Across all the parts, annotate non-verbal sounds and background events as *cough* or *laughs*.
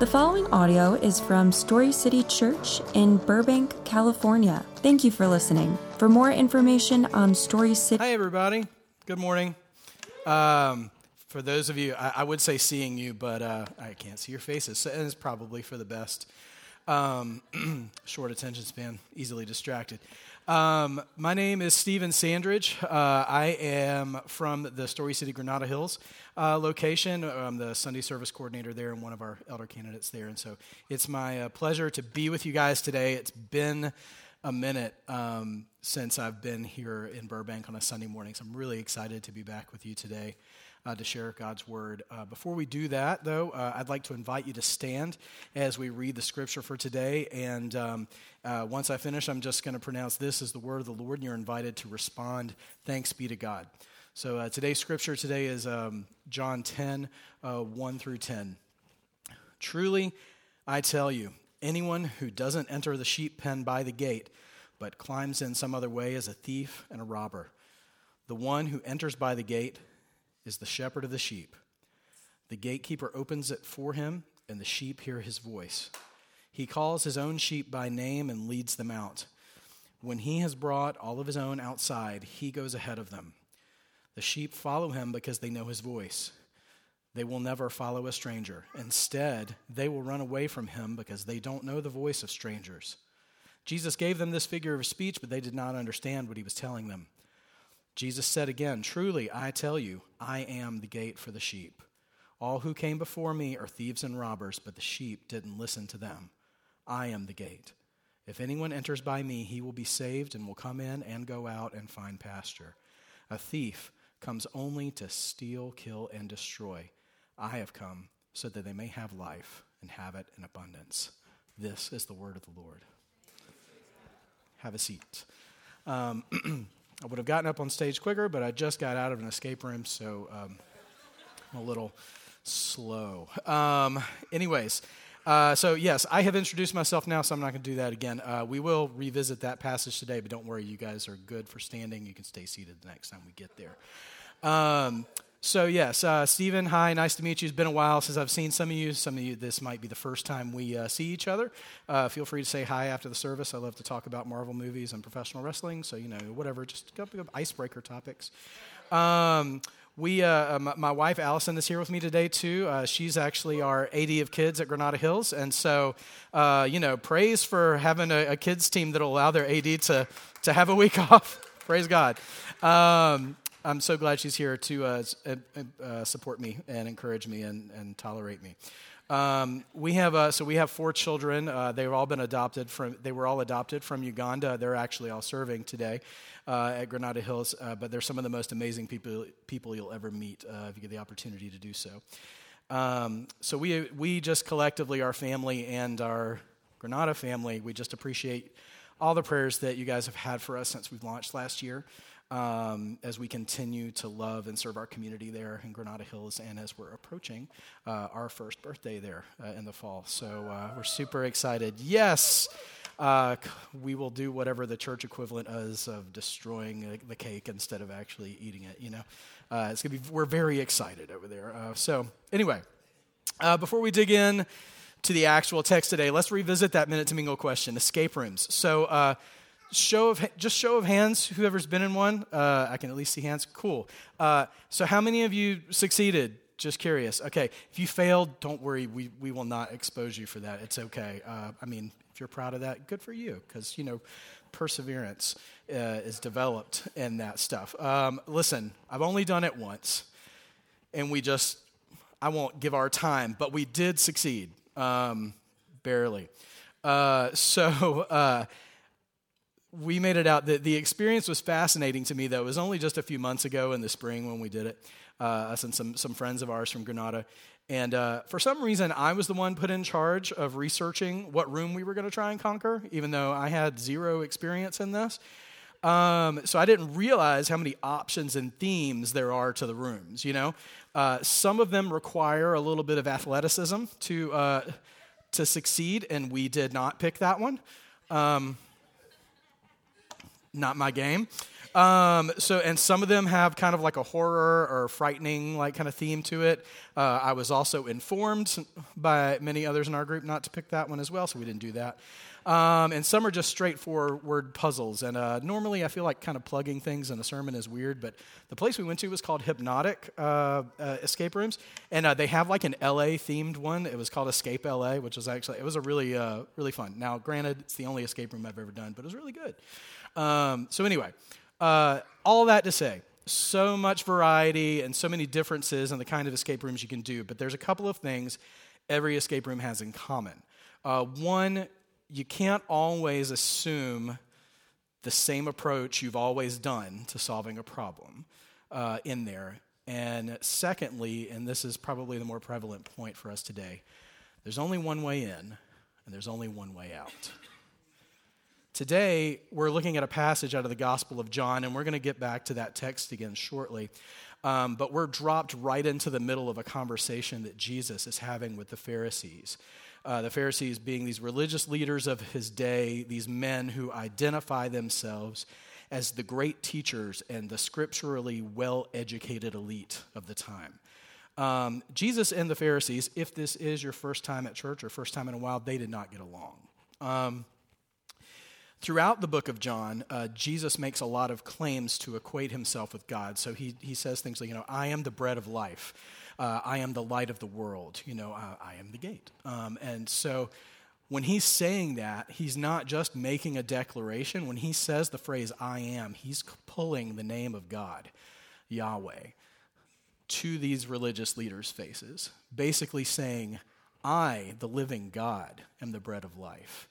The following audio is from Story City Church in Burbank, California. Thank you for listening. For more information on Story City, Hi, everybody. Good morning. Um, for those of you, I, I would say seeing you, but uh, I can't see your faces, so- it's probably for the best. Um, *clears throat* short attention span, easily distracted. Um, my name is Stephen Sandridge. Uh, I am from the Story City Granada Hills uh, location. I'm the Sunday service coordinator there and one of our elder candidates there. And so it's my uh, pleasure to be with you guys today. It's been a minute um, since I've been here in Burbank on a Sunday morning, so I'm really excited to be back with you today uh, to share God's word. Uh, before we do that, though, uh, I'd like to invite you to stand as we read the scripture for today. And um, uh, once I finish, I'm just going to pronounce this as the word of the Lord, and you're invited to respond, Thanks be to God. So uh, today's scripture today is um, John 10, uh, 1 through 10. Truly, I tell you, anyone who doesn't enter the sheep pen by the gate, but climbs in some other way is a thief and a robber. The one who enters by the gate is the shepherd of the sheep. The gatekeeper opens it for him, and the sheep hear his voice. He calls his own sheep by name and leads them out. When he has brought all of his own outside, he goes ahead of them. The sheep follow him because they know his voice. They will never follow a stranger. Instead, they will run away from him because they don't know the voice of strangers. Jesus gave them this figure of speech, but they did not understand what he was telling them. Jesus said again, Truly, I tell you, I am the gate for the sheep. All who came before me are thieves and robbers, but the sheep didn't listen to them. I am the gate. If anyone enters by me, he will be saved and will come in and go out and find pasture. A thief comes only to steal, kill, and destroy. I have come so that they may have life and have it in abundance. This is the word of the Lord. Have a seat. Um, *clears throat* I would have gotten up on stage quicker, but I just got out of an escape room, so um, I'm a little slow. Um, anyways, uh, so yes, I have introduced myself now, so I'm not going to do that again. Uh, we will revisit that passage today, but don't worry, you guys are good for standing. You can stay seated the next time we get there. Um, so yes, uh, Stephen, hi, nice to meet you. It's been a while since I've seen some of you. Some of you, this might be the first time we uh, see each other. Uh, feel free to say hi after the service. I love to talk about Marvel movies and professional wrestling, so you know, whatever, just a couple of icebreaker topics. Um, we, uh, my, my wife Allison is here with me today too. Uh, she's actually our AD of kids at Granada Hills, and so uh, you know, praise for having a, a kids team that'll allow their AD to to have a week *laughs* off. praise God. Um, I'm so glad she's here to uh, uh, support me and encourage me and, and tolerate me. Um, we have uh, so we have four children. Uh, they've all been adopted from. They were all adopted from Uganda. They're actually all serving today uh, at Granada Hills. Uh, but they're some of the most amazing people people you'll ever meet if you get the opportunity to do so. Um, so we we just collectively, our family and our Granada family, we just appreciate all the prayers that you guys have had for us since we've launched last year um, as we continue to love and serve our community there in Granada Hills, and as we're approaching uh, our first birthday there uh, in the fall. So uh, we're super excited. Yes, uh, we will do whatever the church equivalent is of destroying the cake instead of actually eating it. You know, uh, it's gonna be. We're very excited over there. Uh, so anyway, before we dig in to the actual text today, let's revisit that minute to mingle question: escape rooms. So show of just show of hands whoever's been in one uh, i can at least see hands. Cool. Uh, so how many of you succeeded? Just curious. Okay. If you failed don't worry. We, we will not expose you for that. It's okay. Uh, i mean if you're proud of that good for you because you know perseverance uh, is developed in that stuff. Um, listen i've only done it once and we just i won't give our time but we did succeed. Um, barely. Uh, *laughs* so uh, we made it out. The, the experience was fascinating to me, though. It was only just a few months ago in the spring when we did it, uh, us and some, some friends of ours from Granada. And uh, for some reason, I was the one put in charge of researching what room we were going to try and conquer, even though I had zero experience in this. Um, so I didn't realize how many options and themes there are to the rooms, you know? Uh, some of them require a little bit of athleticism to, uh, to succeed, and we did not pick that one. Um, not my game. Um, so, and some of them have kind of like a horror or frightening like kind of theme to it. Uh, I was also informed by many others in our group not to pick that one as well, so we didn't do that. Um, and some are just straightforward puzzles. And uh, normally I feel like kind of plugging things in a sermon is weird, but the place we went to was called Hypnotic uh, uh, Escape Rooms. And uh, they have like an LA themed one. It was called Escape LA, which was actually, it was a really, uh, really fun. Now, granted, it's the only escape room I've ever done, but it was really good. Um, so, anyway, uh, all that to say, so much variety and so many differences in the kind of escape rooms you can do, but there's a couple of things every escape room has in common. Uh, one, you can't always assume the same approach you've always done to solving a problem uh, in there. And secondly, and this is probably the more prevalent point for us today, there's only one way in and there's only one way out. Today, we're looking at a passage out of the Gospel of John, and we're going to get back to that text again shortly. Um, but we're dropped right into the middle of a conversation that Jesus is having with the Pharisees. Uh, the Pharisees being these religious leaders of his day, these men who identify themselves as the great teachers and the scripturally well educated elite of the time. Um, Jesus and the Pharisees, if this is your first time at church or first time in a while, they did not get along. Um, throughout the book of John, uh, Jesus makes a lot of claims to equate himself with God. So he, he says things like, you know, I am the bread of life uh, I am the light of the world, you know, I am the gate. Um, and so when he's saying that, he's not just making a declaration. When he says the phrase I am, he's pulling the name of God, Yahweh, to these religious leaders' faces, basically saying, I, the living God, am the bread of life.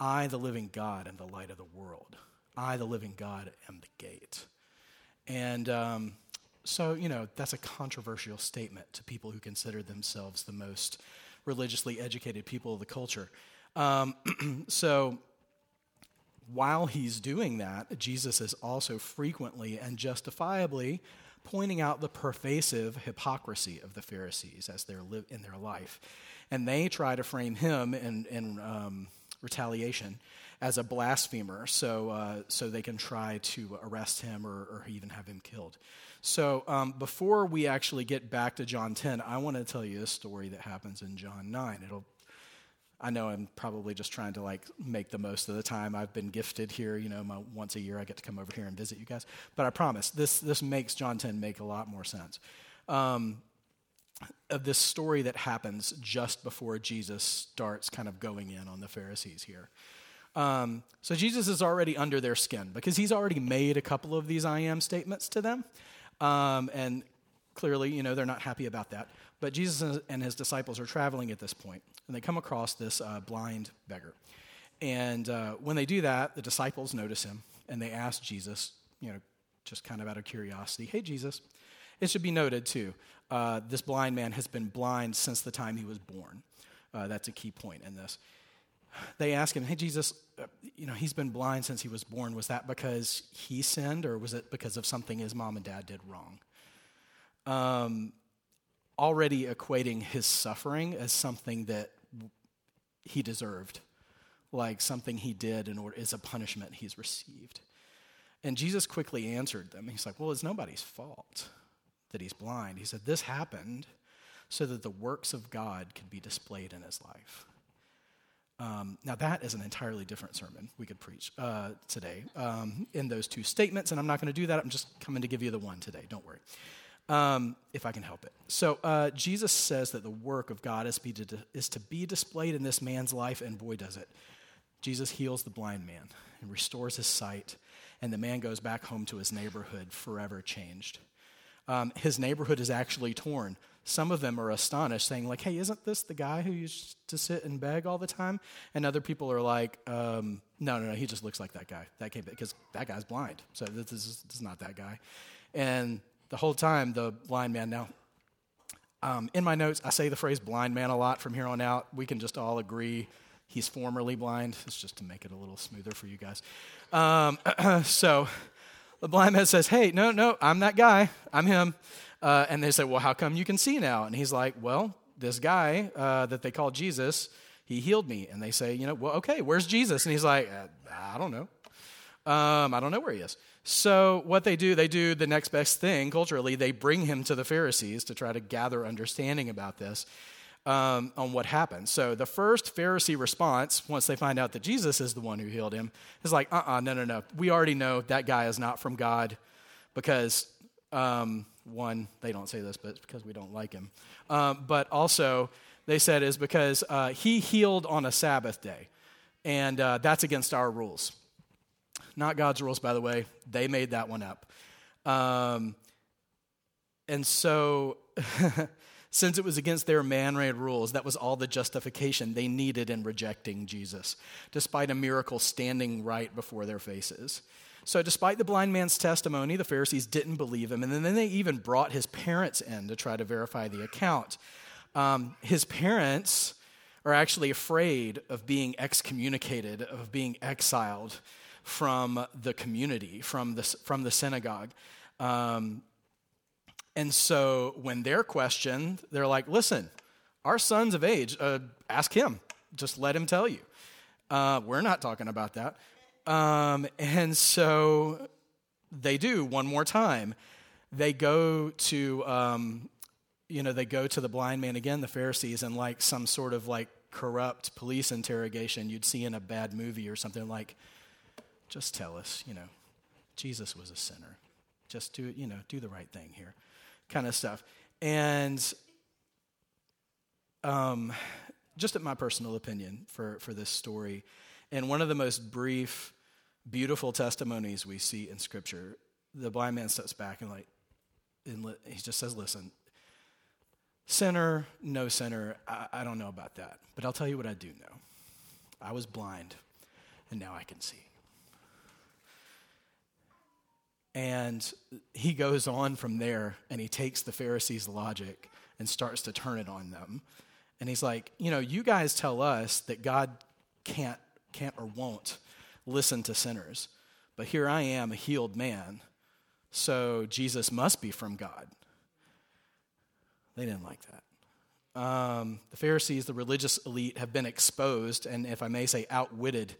I, the living God, am the light of the world. I, the living God, am the gate. And um, so, you know, that's a controversial statement to people who consider themselves the most religiously educated people of the culture. Um, *clears throat* so, while he's doing that, Jesus is also frequently and justifiably pointing out the pervasive hypocrisy of the Pharisees as they're li- in their life. And they try to frame him in, in um, retaliation as a blasphemer so, uh, so they can try to arrest him or, or even have him killed. So, um, before we actually get back to John 10, I want to tell you a story that happens in John 9. It'll, I know I'm probably just trying to like make the most of the time I've been gifted here. You know, my, once a year I get to come over here and visit you guys. But I promise this this makes John 10 make a lot more sense. Um, of this story that happens just before Jesus starts kind of going in on the Pharisees here. Um, so Jesus is already under their skin because he's already made a couple of these I am statements to them. Um, and clearly, you know, they're not happy about that. But Jesus and his disciples are traveling at this point, and they come across this uh, blind beggar. And uh, when they do that, the disciples notice him, and they ask Jesus, you know, just kind of out of curiosity, hey, Jesus, it should be noted, too, uh, this blind man has been blind since the time he was born. Uh, that's a key point in this they ask him, Hey, Jesus, uh, you know, he's been blind since he was born. Was that because he sinned, or was it because of something his mom and dad did wrong? Um, already equating his suffering as something that he deserved, like something he did in order is a punishment he's received. And Jesus quickly answered them. He's like, Well, it's nobody's fault that he's blind. He said, This happened so that the works of God could be displayed in his life. Um, now, that is an entirely different sermon we could preach uh, today um, in those two statements, and I'm not going to do that. I'm just coming to give you the one today. Don't worry, um, if I can help it. So, uh, Jesus says that the work of God is, to, is to be displayed in this man's life, and boy, does it. Jesus heals the blind man and restores his sight, and the man goes back home to his neighborhood forever changed. Um, his neighborhood is actually torn some of them are astonished, saying, like, hey, isn't this the guy who used to sit and beg all the time? And other people are like, um, no, no, no, he just looks like that guy. That came because that guy's blind. So this is, this is not that guy. And the whole time, the blind man now, um, in my notes, I say the phrase blind man a lot from here on out. We can just all agree he's formerly blind. It's just to make it a little smoother for you guys. Um, *clears throat* so the blind man says, Hey, no, no, I'm that guy. I'm him. Uh, and they say, Well, how come you can see now? And he's like, Well, this guy uh, that they call Jesus, he healed me. And they say, You know, well, okay, where's Jesus? And he's like, uh, I don't know. Um, I don't know where he is. So, what they do, they do the next best thing culturally. They bring him to the Pharisees to try to gather understanding about this um, on what happened. So, the first Pharisee response, once they find out that Jesus is the one who healed him, is like, uh uh-uh, uh no, no, no. We already know that guy is not from God because, um, one, they don't say this, but it's because we don't like him. Um, but also, they said is because uh, he healed on a Sabbath day, and uh, that's against our rules. Not God's rules, by the way. They made that one up. Um, and so, *laughs* since it was against their man made rules, that was all the justification they needed in rejecting Jesus, despite a miracle standing right before their faces. So, despite the blind man's testimony, the Pharisees didn't believe him, and then they even brought his parents in to try to verify the account. Um, his parents are actually afraid of being excommunicated, of being exiled from the community, from the, from the synagogue. Um, and so when they're questioned, they're like, listen, our son's of age, uh, ask him. Just let him tell you. Uh, we're not talking about that. Um, and so they do one more time. They go to, um, you know, they go to the blind man again, the Pharisees, and like some sort of like corrupt police interrogation you'd see in a bad movie or something like, just tell us, you know, Jesus was a sinner. Just do, it, you know, do the right thing here, kind of stuff. And um, just at my personal opinion for, for this story, and one of the most brief, beautiful testimonies we see in Scripture, the blind man steps back and like, and he just says, "Listen, sinner, no sinner, I, I don't know about that, but I'll tell you what I do know. I was blind, and now I can see." And he goes on from there and he takes the Pharisees' logic and starts to turn it on them. And he's like, you know, you guys tell us that God can't, can't or won't listen to sinners. But here I am, a healed man. So Jesus must be from God. They didn't like that. Um, the Pharisees, the religious elite, have been exposed and, if I may say, outwitted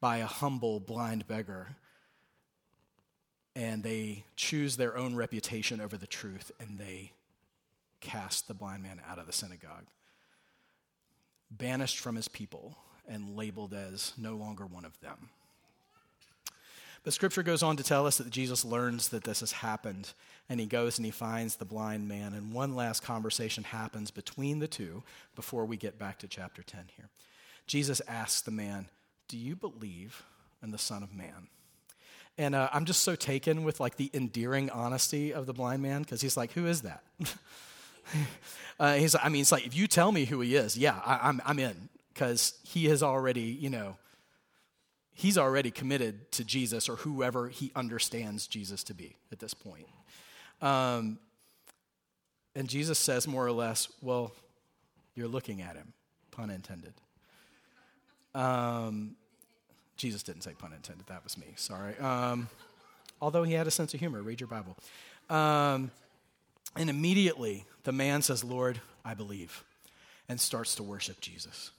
by a humble blind beggar and they choose their own reputation over the truth and they cast the blind man out of the synagogue, banished from his people and labeled as no longer one of them. But scripture goes on to tell us that Jesus learns that this has happened and he goes and he finds the blind man. And one last conversation happens between the two before we get back to chapter 10 here. Jesus asks the man, Do you believe in the Son of Man? And uh, I'm just so taken with like the endearing honesty of the blind man because he's like, who is that? *laughs* uh, he's, I mean, it's like, if you tell me who he is, yeah, I, I'm, I'm in because he has already, you know, he's already committed to Jesus or whoever he understands Jesus to be at this point. Um, and Jesus says more or less, well, you're looking at him, pun intended. Um, Jesus didn't say pun intended. That was me. Sorry. Um, although he had a sense of humor. Read your Bible. Um, and immediately the man says, Lord, I believe, and starts to worship Jesus.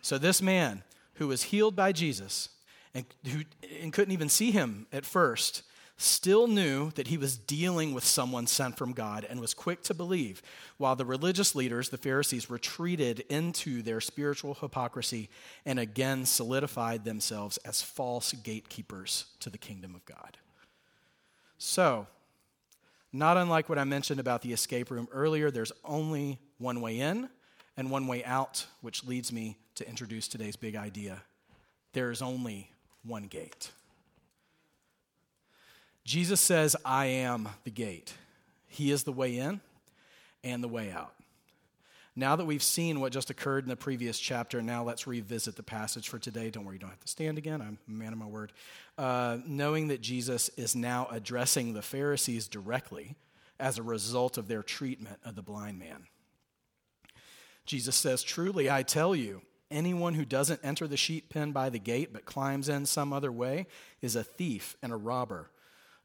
So this man who was healed by Jesus and who and couldn't even see him at first still knew that he was dealing with someone sent from God and was quick to believe, while the religious leaders, the Pharisees, retreated into their spiritual hypocrisy and again solidified themselves as false gatekeepers to the kingdom of God. So, not unlike what I mentioned about the escape room earlier, there's only one way in and one way out, which leads me to introduce today's big idea. There is only one gate. Jesus says, I am the gate. He is the way in and the way out. Now that we've seen what just occurred in the previous chapter, now let's revisit the passage for today. Don't worry, you don't have to stand again. I'm a man of my word. Uh, knowing that Jesus is now addressing the Pharisees directly as a result of their treatment of the blind man. Jesus says, Truly, I tell you, anyone who doesn't enter the sheep pen by the gate but climbs in some other way is a thief and a robber.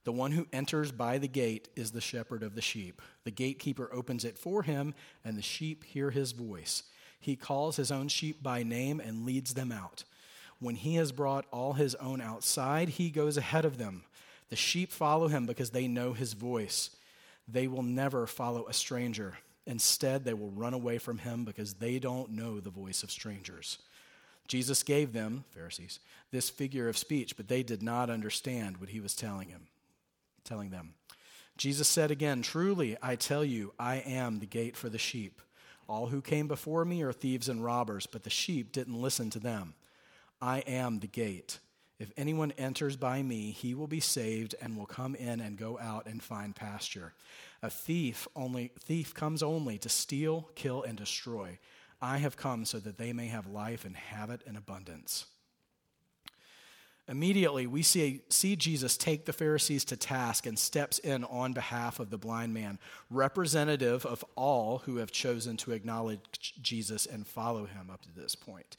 The one who enters by the gate is the shepherd of the sheep. The gatekeeper opens it for him, and the sheep hear his voice. He calls his own sheep by name and leads them out. When he has brought all his own outside, he goes ahead of them. The sheep follow him because they know his voice. They will never follow a stranger. Instead, they will run away from him because they don't know the voice of strangers. Jesus gave them, Pharisees, this figure of speech, but they did not understand what he was telling him, telling them. Jesus said again, Truly, I tell you, I am the gate for the sheep. All who came before me are thieves and robbers, but the sheep didn't listen to them. I am the gate. If anyone enters by me, he will be saved and will come in and go out and find pasture. A thief only thief comes only to steal, kill and destroy. I have come so that they may have life and have it in abundance. Immediately, we see, see Jesus take the Pharisees to task and steps in on behalf of the blind man, representative of all who have chosen to acknowledge Jesus and follow him up to this point.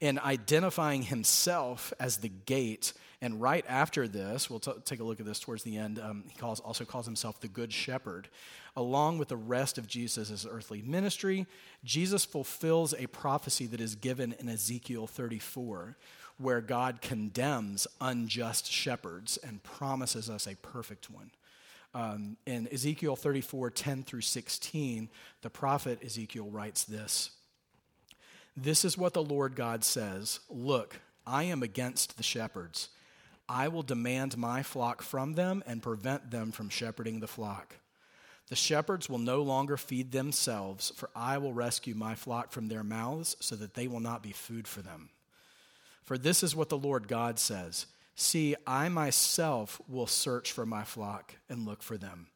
In identifying himself as the gate, and right after this, we'll t- take a look at this towards the end, um, he calls, also calls himself the Good Shepherd. Along with the rest of Jesus' earthly ministry, Jesus fulfills a prophecy that is given in Ezekiel 34 where God condemns unjust shepherds and promises us a perfect one. Um, in Ezekiel 34 10 through 16, the prophet Ezekiel writes this This is what the Lord God says Look, I am against the shepherds. I will demand my flock from them and prevent them from shepherding the flock. The shepherds will no longer feed themselves, for I will rescue my flock from their mouths so that they will not be food for them. For this is what the Lord God says See, I myself will search for my flock and look for them.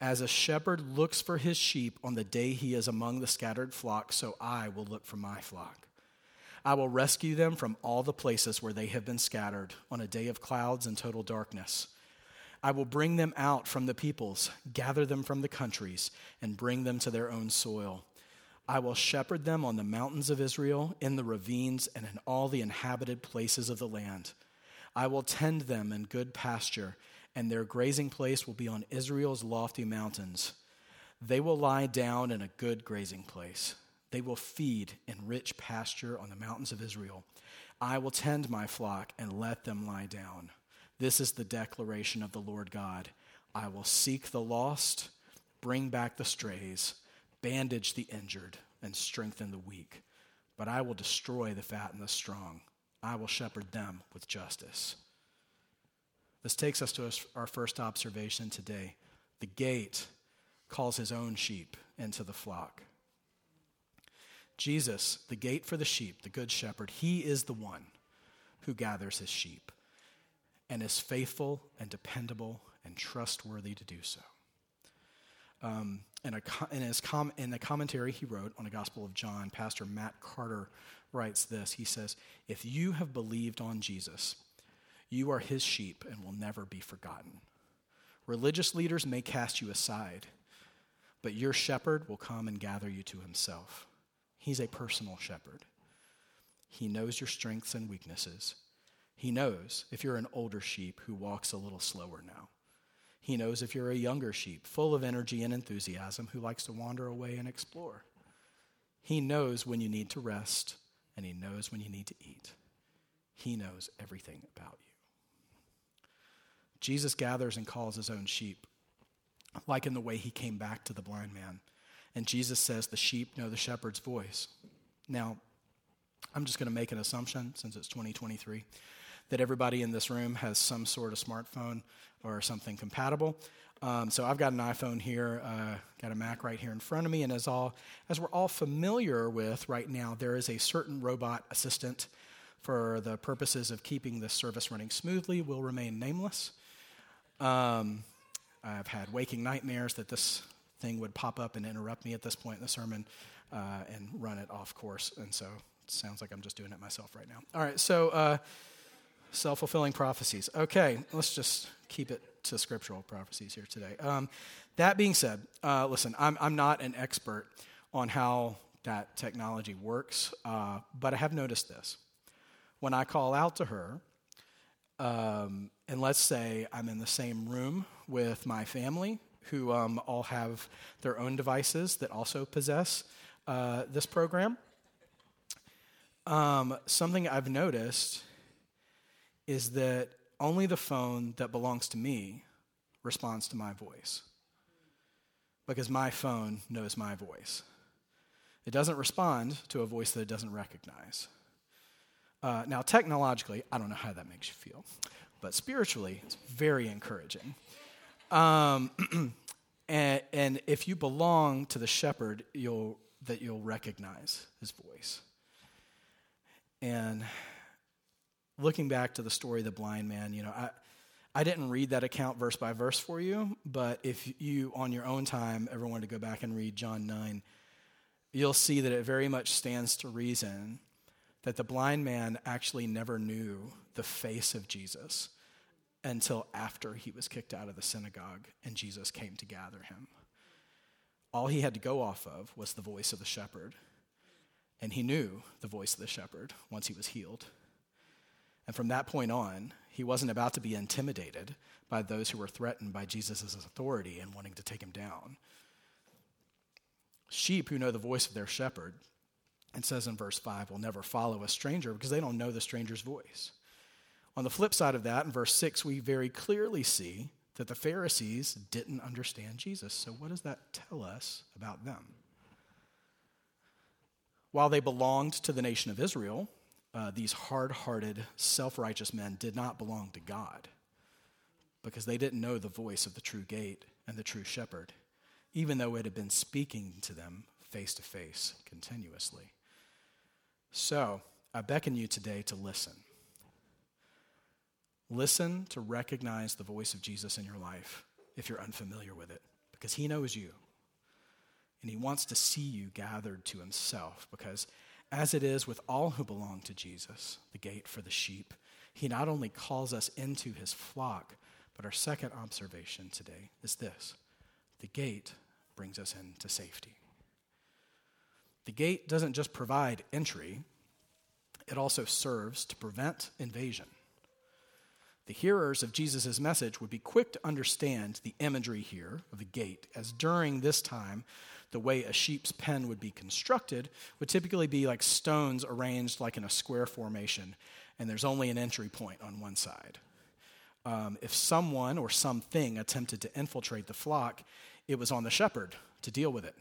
As a shepherd looks for his sheep on the day he is among the scattered flock, so I will look for my flock. I will rescue them from all the places where they have been scattered on a day of clouds and total darkness. I will bring them out from the peoples, gather them from the countries, and bring them to their own soil. I will shepherd them on the mountains of Israel, in the ravines, and in all the inhabited places of the land. I will tend them in good pasture, and their grazing place will be on Israel's lofty mountains. They will lie down in a good grazing place. They will feed in rich pasture on the mountains of Israel. I will tend my flock and let them lie down. This is the declaration of the Lord God. I will seek the lost, bring back the strays bandage the injured, and strengthen the weak. But I will destroy the fat and the strong. I will shepherd them with justice. This takes us to our first observation today. The gate calls his own sheep into the flock. Jesus, the gate for the sheep, the good shepherd, he is the one who gathers his sheep and is faithful and dependable and trustworthy to do so. Um, in, a, in, his com, in the commentary he wrote on the Gospel of John, Pastor Matt Carter writes this. He says, If you have believed on Jesus, you are his sheep and will never be forgotten. Religious leaders may cast you aside, but your shepherd will come and gather you to himself. He's a personal shepherd. He knows your strengths and weaknesses. He knows if you're an older sheep who walks a little slower now. He knows if you're a younger sheep, full of energy and enthusiasm, who likes to wander away and explore. He knows when you need to rest, and He knows when you need to eat. He knows everything about you. Jesus gathers and calls His own sheep, like in the way He came back to the blind man. And Jesus says, The sheep know the shepherd's voice. Now, I'm just going to make an assumption since it's 2023 that everybody in this room has some sort of smartphone or something compatible. Um, so I've got an iPhone here, uh, got a Mac right here in front of me, and as all as we're all familiar with right now, there is a certain robot assistant for the purposes of keeping this service running smoothly. Will remain nameless. Um, I've had waking nightmares that this thing would pop up and interrupt me at this point in the sermon uh, and run it off course, and so it sounds like I'm just doing it myself right now. All right, so. Uh, Self fulfilling prophecies. Okay, let's just keep it to scriptural prophecies here today. Um, that being said, uh, listen, I'm, I'm not an expert on how that technology works, uh, but I have noticed this. When I call out to her, um, and let's say I'm in the same room with my family, who um, all have their own devices that also possess uh, this program, Um, something I've noticed is that only the phone that belongs to me responds to my voice because my phone knows my voice. It doesn't respond to a voice that it doesn't recognize. Uh, now, technologically, I don't know how that makes you feel, but spiritually, it's very encouraging. Um, *clears throat* and, and if you belong to the shepherd, you'll, that you'll recognize his voice. And looking back to the story of the blind man, you know, I, I didn't read that account verse by verse for you, but if you, on your own time, ever wanted to go back and read John 9, you'll see that it very much stands to reason that the blind man actually never knew the face of Jesus until after he was kicked out of the synagogue and Jesus came to gather him. All he had to go off of was the voice of the shepherd. And he knew the voice of the shepherd once he was healed. And from that point on, he wasn't about to be intimidated by those who were threatened by Jesus' authority and wanting to take him down. Sheep who know the voice of their shepherd, it says in verse 5, will never follow a stranger because they don't know the stranger's voice. On the flip side of that, in verse 6, we very clearly see that the Pharisees didn't understand Jesus. So, what does that tell us about them? While they belonged to the nation of Israel, uh, these hard hearted, self righteous men did not belong to God because they didn't know the voice of the true gate and the true shepherd even though it had been speaking to them face to face continuously. So, I beckon you today to listen. Listen to recognize the voice of Jesus in your life if you're unfamiliar with it, because he knows you. And he wants to see you gathered to himself, because as it is with all who belong to Jesus, the gate for the sheep, he not only calls us into his flock, but our second observation today is this the gate brings us into safety. The gate doesn't just provide entry, it also serves to prevent invasion. The hearers of Jesus' message would be quick to understand the imagery here of the gate, as during this time, the way a sheep's pen would be constructed would typically be like stones arranged like in a square formation, and there's only an entry point on one side. Um, if someone or something attempted to infiltrate the flock, it was on the shepherd to deal with it.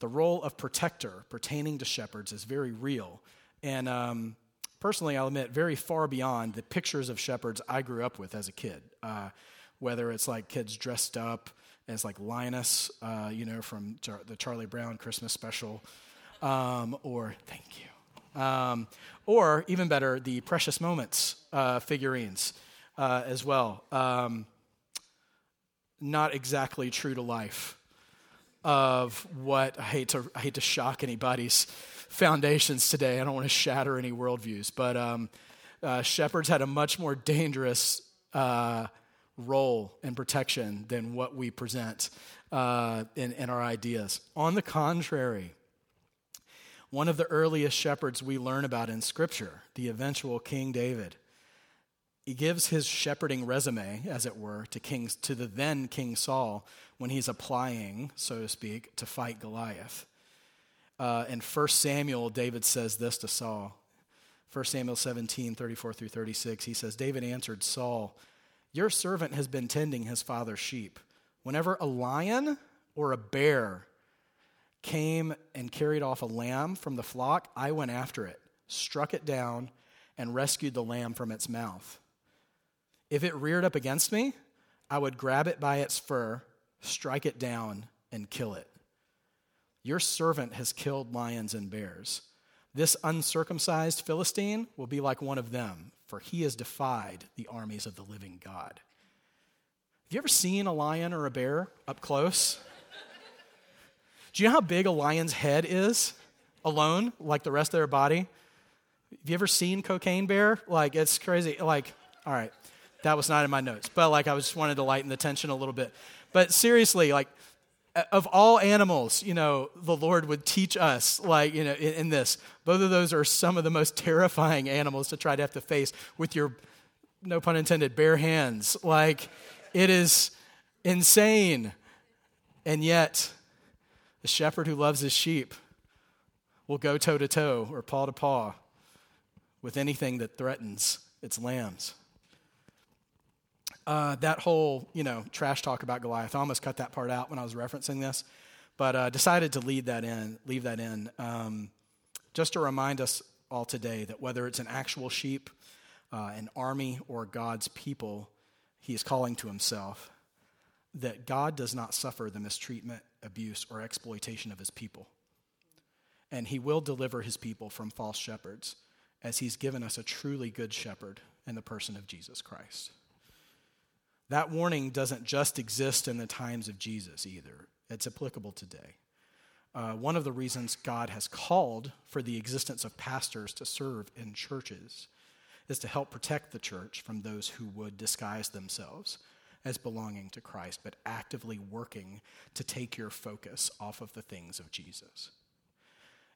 The role of protector pertaining to shepherds is very real. And um, personally, I'll admit, very far beyond the pictures of shepherds I grew up with as a kid. Uh, whether it's like kids dressed up as like Linus, uh, you know, from Char- the Charlie Brown Christmas special, um, or thank you, um, or even better, the Precious Moments uh, figurines uh, as well. Um, not exactly true to life of what I hate to I hate to shock anybody's foundations today. I don't want to shatter any worldviews, but um, uh, shepherds had a much more dangerous uh, role and protection than what we present uh, in, in our ideas. On the contrary, one of the earliest shepherds we learn about in Scripture, the eventual King David, he gives his shepherding resume, as it were, to, King, to the then King Saul when he's applying, so to speak, to fight Goliath. Uh, in 1 Samuel, David says this to Saul. 1 Samuel 17, 34 through 36, he says, David answered Saul, Your servant has been tending his father's sheep. Whenever a lion or a bear came and carried off a lamb from the flock, I went after it, struck it down, and rescued the lamb from its mouth. If it reared up against me, I would grab it by its fur, strike it down, and kill it. Your servant has killed lions and bears. This uncircumcised Philistine will be like one of them, for he has defied the armies of the living God. Have you ever seen a lion or a bear up close? Do you know how big a lion's head is alone, like the rest of their body? Have you ever seen cocaine bear? Like, it's crazy. Like, all right. That was not in my notes, but like I was just wanted to lighten the tension a little bit. But seriously, like of all animals, you know, the Lord would teach us, like, you know, in, in, this. Both of those are some of the most terrifying animals to try to have to face with your, no pun intended, bare hands. Like, it is insane. And yet, the shepherd who loves his sheep will go toe to toe or paw to paw with anything that threatens its lambs. Uh, that whole, you know, trash talk about Goliath, I almost cut that part out when I was referencing this, but uh, decided to leave that in, leave that in, um, just to remind us all today that whether it's an actual sheep, uh, an army, or God's people, he is calling to himself, that God does not suffer the mistreatment, abuse, or exploitation of his people. And he will deliver his people from false shepherds, as he's given us a truly good shepherd in the person of Jesus Christ. That warning doesn't just exist in the times of Jesus either, it's applicable today. Uh, one of the reasons God has called for the existence of pastors to serve in churches is to help protect the church from those who would disguise themselves as belonging to Christ, but actively working to take your focus off of the things of Jesus.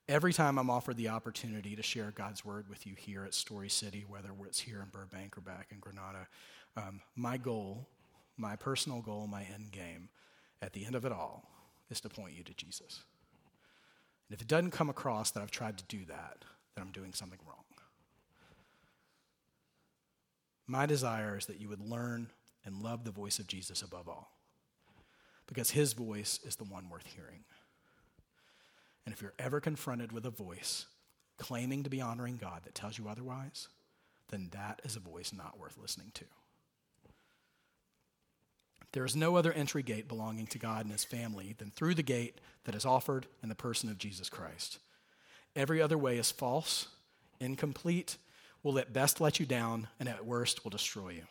Every time I'm offered the opportunity to share God's word with you here at Story City, whether it's here in Burbank or back in Granada, um, my goal, my personal goal, my end game, at the end of it all, is to point you to Jesus. And if it doesn't come across that I've tried to do that, then I'm doing something wrong. My desire is that you would learn and love the voice of Jesus above all, because his voice is the one worth hearing. And if you're ever confronted with a voice claiming to be honoring God that tells you otherwise, then that is a voice not worth listening to. There is no other entry gate belonging to God and his family than through the gate that is offered in the person of Jesus Christ. Every other way is false, incomplete, will at best let you down, and at worst will destroy you.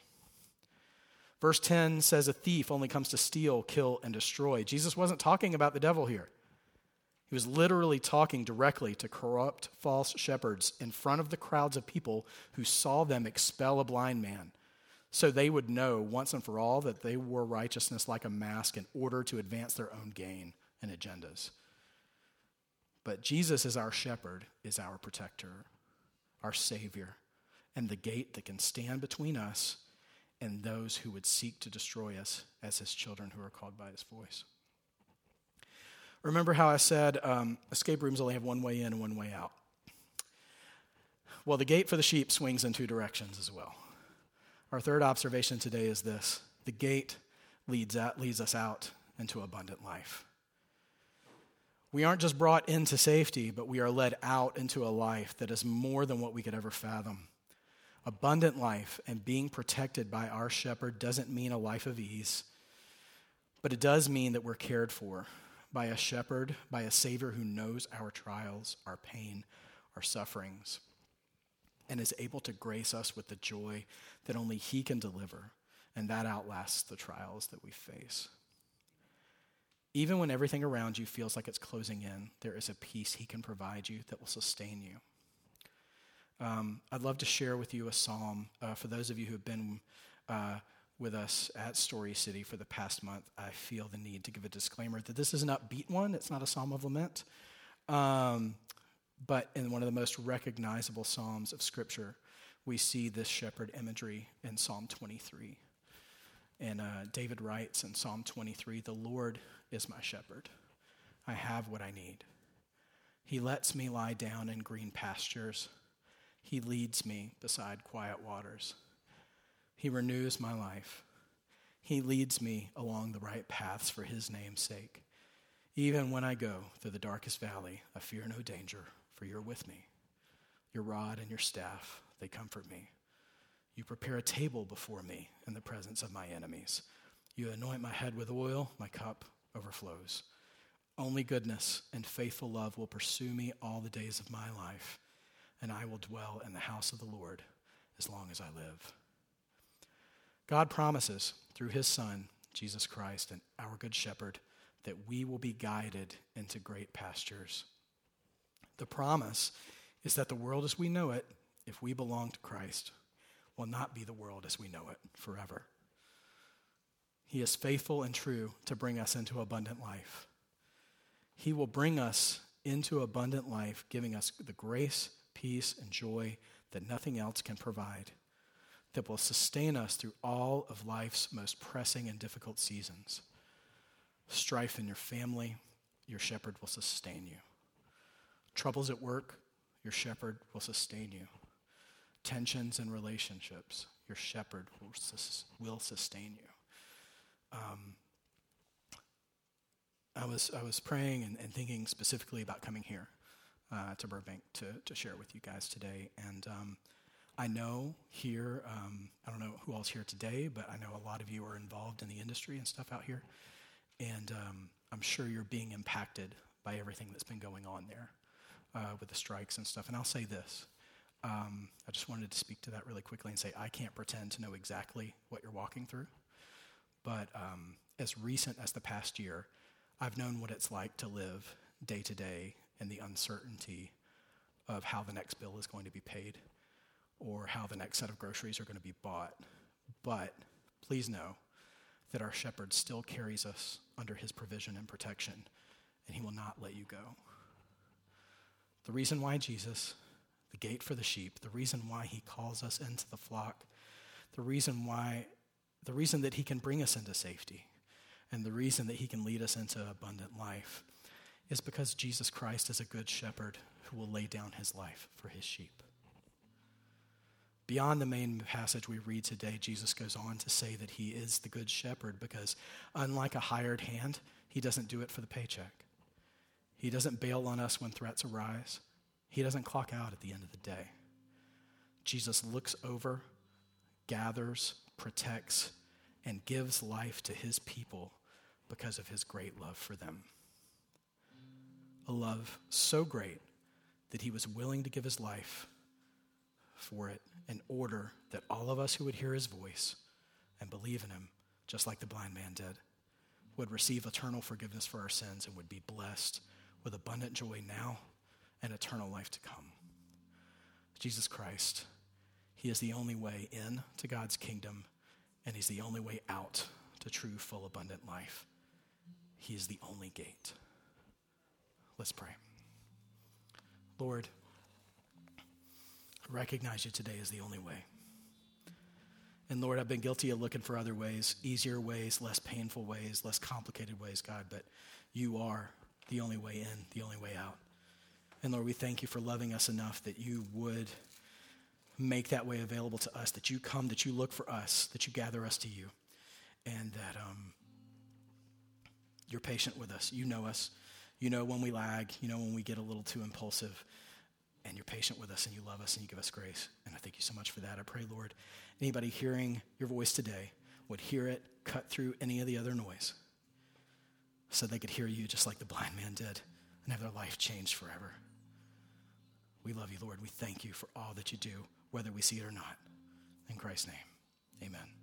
Verse 10 says, A thief only comes to steal, kill, and destroy. Jesus wasn't talking about the devil here. He was literally talking directly to corrupt false shepherds in front of the crowds of people who saw them expel a blind man so they would know once and for all that they wore righteousness like a mask in order to advance their own gain and agendas. But Jesus, is our shepherd, is our protector, our Savior, and the gate that can stand between us and those who would seek to destroy us as His children who are called by His voice. Remember how I said um, escape rooms only have one way in and one way out? Well, the gate for the sheep swings in two directions as well. Our third observation today is this the gate leads, out, leads us out into abundant life. We aren't just brought into safety, but we are led out into a life that is more than what we could ever fathom. Abundant life and being protected by our shepherd doesn't mean a life of ease, but it does mean that we're cared for by a shepherd, by a Savior who knows our trials, our pain, our sufferings and is able to grace us with the joy that only He can deliver, and that outlasts the trials that we face. Even when everything around you feels like it's closing in, there is a peace He can provide you that will sustain you. Um, I'd love to share with you a psalm uh, for those of you who have been uh, with us at Story City for the past month. I feel the need to give a disclaimer that this is an upbeat one, it's not a psalm of lament. Um, but in one of the most recognizable Psalms of Scripture, we see this shepherd imagery in Psalm 23. And uh, David writes in Psalm 23 The Lord is my shepherd. I have what I need. He lets me lie down in green pastures. He leads me beside quiet waters. He renews my life. He leads me along the right paths for his name's sake. Even when I go through the darkest valley, I fear no danger, for you're with me. Your rod and your staff, they comfort me. You prepare a table before me in the presence of my enemies. You anoint my head with oil, my cup overflows. Only goodness and faithful love will pursue me all the days of my life, and I will dwell in the house of the Lord as long as I live. God promises through his Son, Jesus Christ, and our Good Shepherd, that we will be guided into great pastures. The promise is that the world as we know it, if we belong to Christ, will not be the world as we know it forever. He is faithful and true to bring us into abundant life. He will bring us into abundant life, giving us the grace, peace, and joy that nothing else can provide, that will sustain us through all of life's most pressing and difficult seasons. Strife in your family, your shepherd will sustain you Troubles at work, your shepherd will sustain you. Tensions in relationships, your shepherd will, sus- will sustain you. Um, I was, I was praying and, and thinking specifically about coming here uh, to Burbank to, to share with you guys today. And um, I know here, um, I don't know who else here today, but I know a lot of you are involved in the industry and stuff out here. And um, I'm sure you're being impacted by everything that's been going on there uh, with the strikes and stuff. And I'll say this um, I just wanted to speak to that really quickly and say I can't pretend to know exactly what you're walking through. But um, as recent as the past year, I've known what it's like to live day to day in the uncertainty of how the next bill is going to be paid or how the next set of groceries are going to be bought. But please know that our shepherd still carries us under his provision and protection, and he will not let you go. The reason why Jesus, the gate for the sheep, the reason why he calls us into the flock, the reason why, the reason that he can bring us into safety, and the reason that he can lead us into abundant life is because Jesus Christ is a good shepherd who will lay down his life for his sheep. Beyond the main passage we read today, Jesus goes on to say that he is the good shepherd because, unlike a hired hand, he doesn't do it for the paycheck. He doesn't bail on us when threats arise. He doesn't clock out at the end of the day. Jesus looks over, gathers, protects, and gives life to his people because of his great love for them. A love so great that he was willing to give his life for it in order that all of us who would hear his voice and believe in him, just like the blind man did, would receive eternal forgiveness for our sins and would be blessed with abundant joy now and eternal life to come. Jesus Christ, he is the only way in to God's kingdom, and he's the only way out to true, full, abundant life. He is the only gate. Let's pray. Lord, recognize you today as the only way. And Lord, I've been guilty of looking for other ways, easier ways, less painful ways, less complicated ways, God, but you are the only way in, the only way out. And Lord, we thank you for loving us enough that you would make that way available to us, that you come, that you look for us, that you gather us to you, and that um, you're patient with us. You know us. You know when we lag. You know when we get a little too impulsive and you're patient with us and you love us and you give us grace. And I thank you so much for that. I pray, Lord, anybody hearing your voice today would hear it cut through any of the other noise so they could hear you just like the blind man did and have their life changed forever. We love you, Lord. We thank you for all that you do, whether we see it or not. In Christ's name, amen.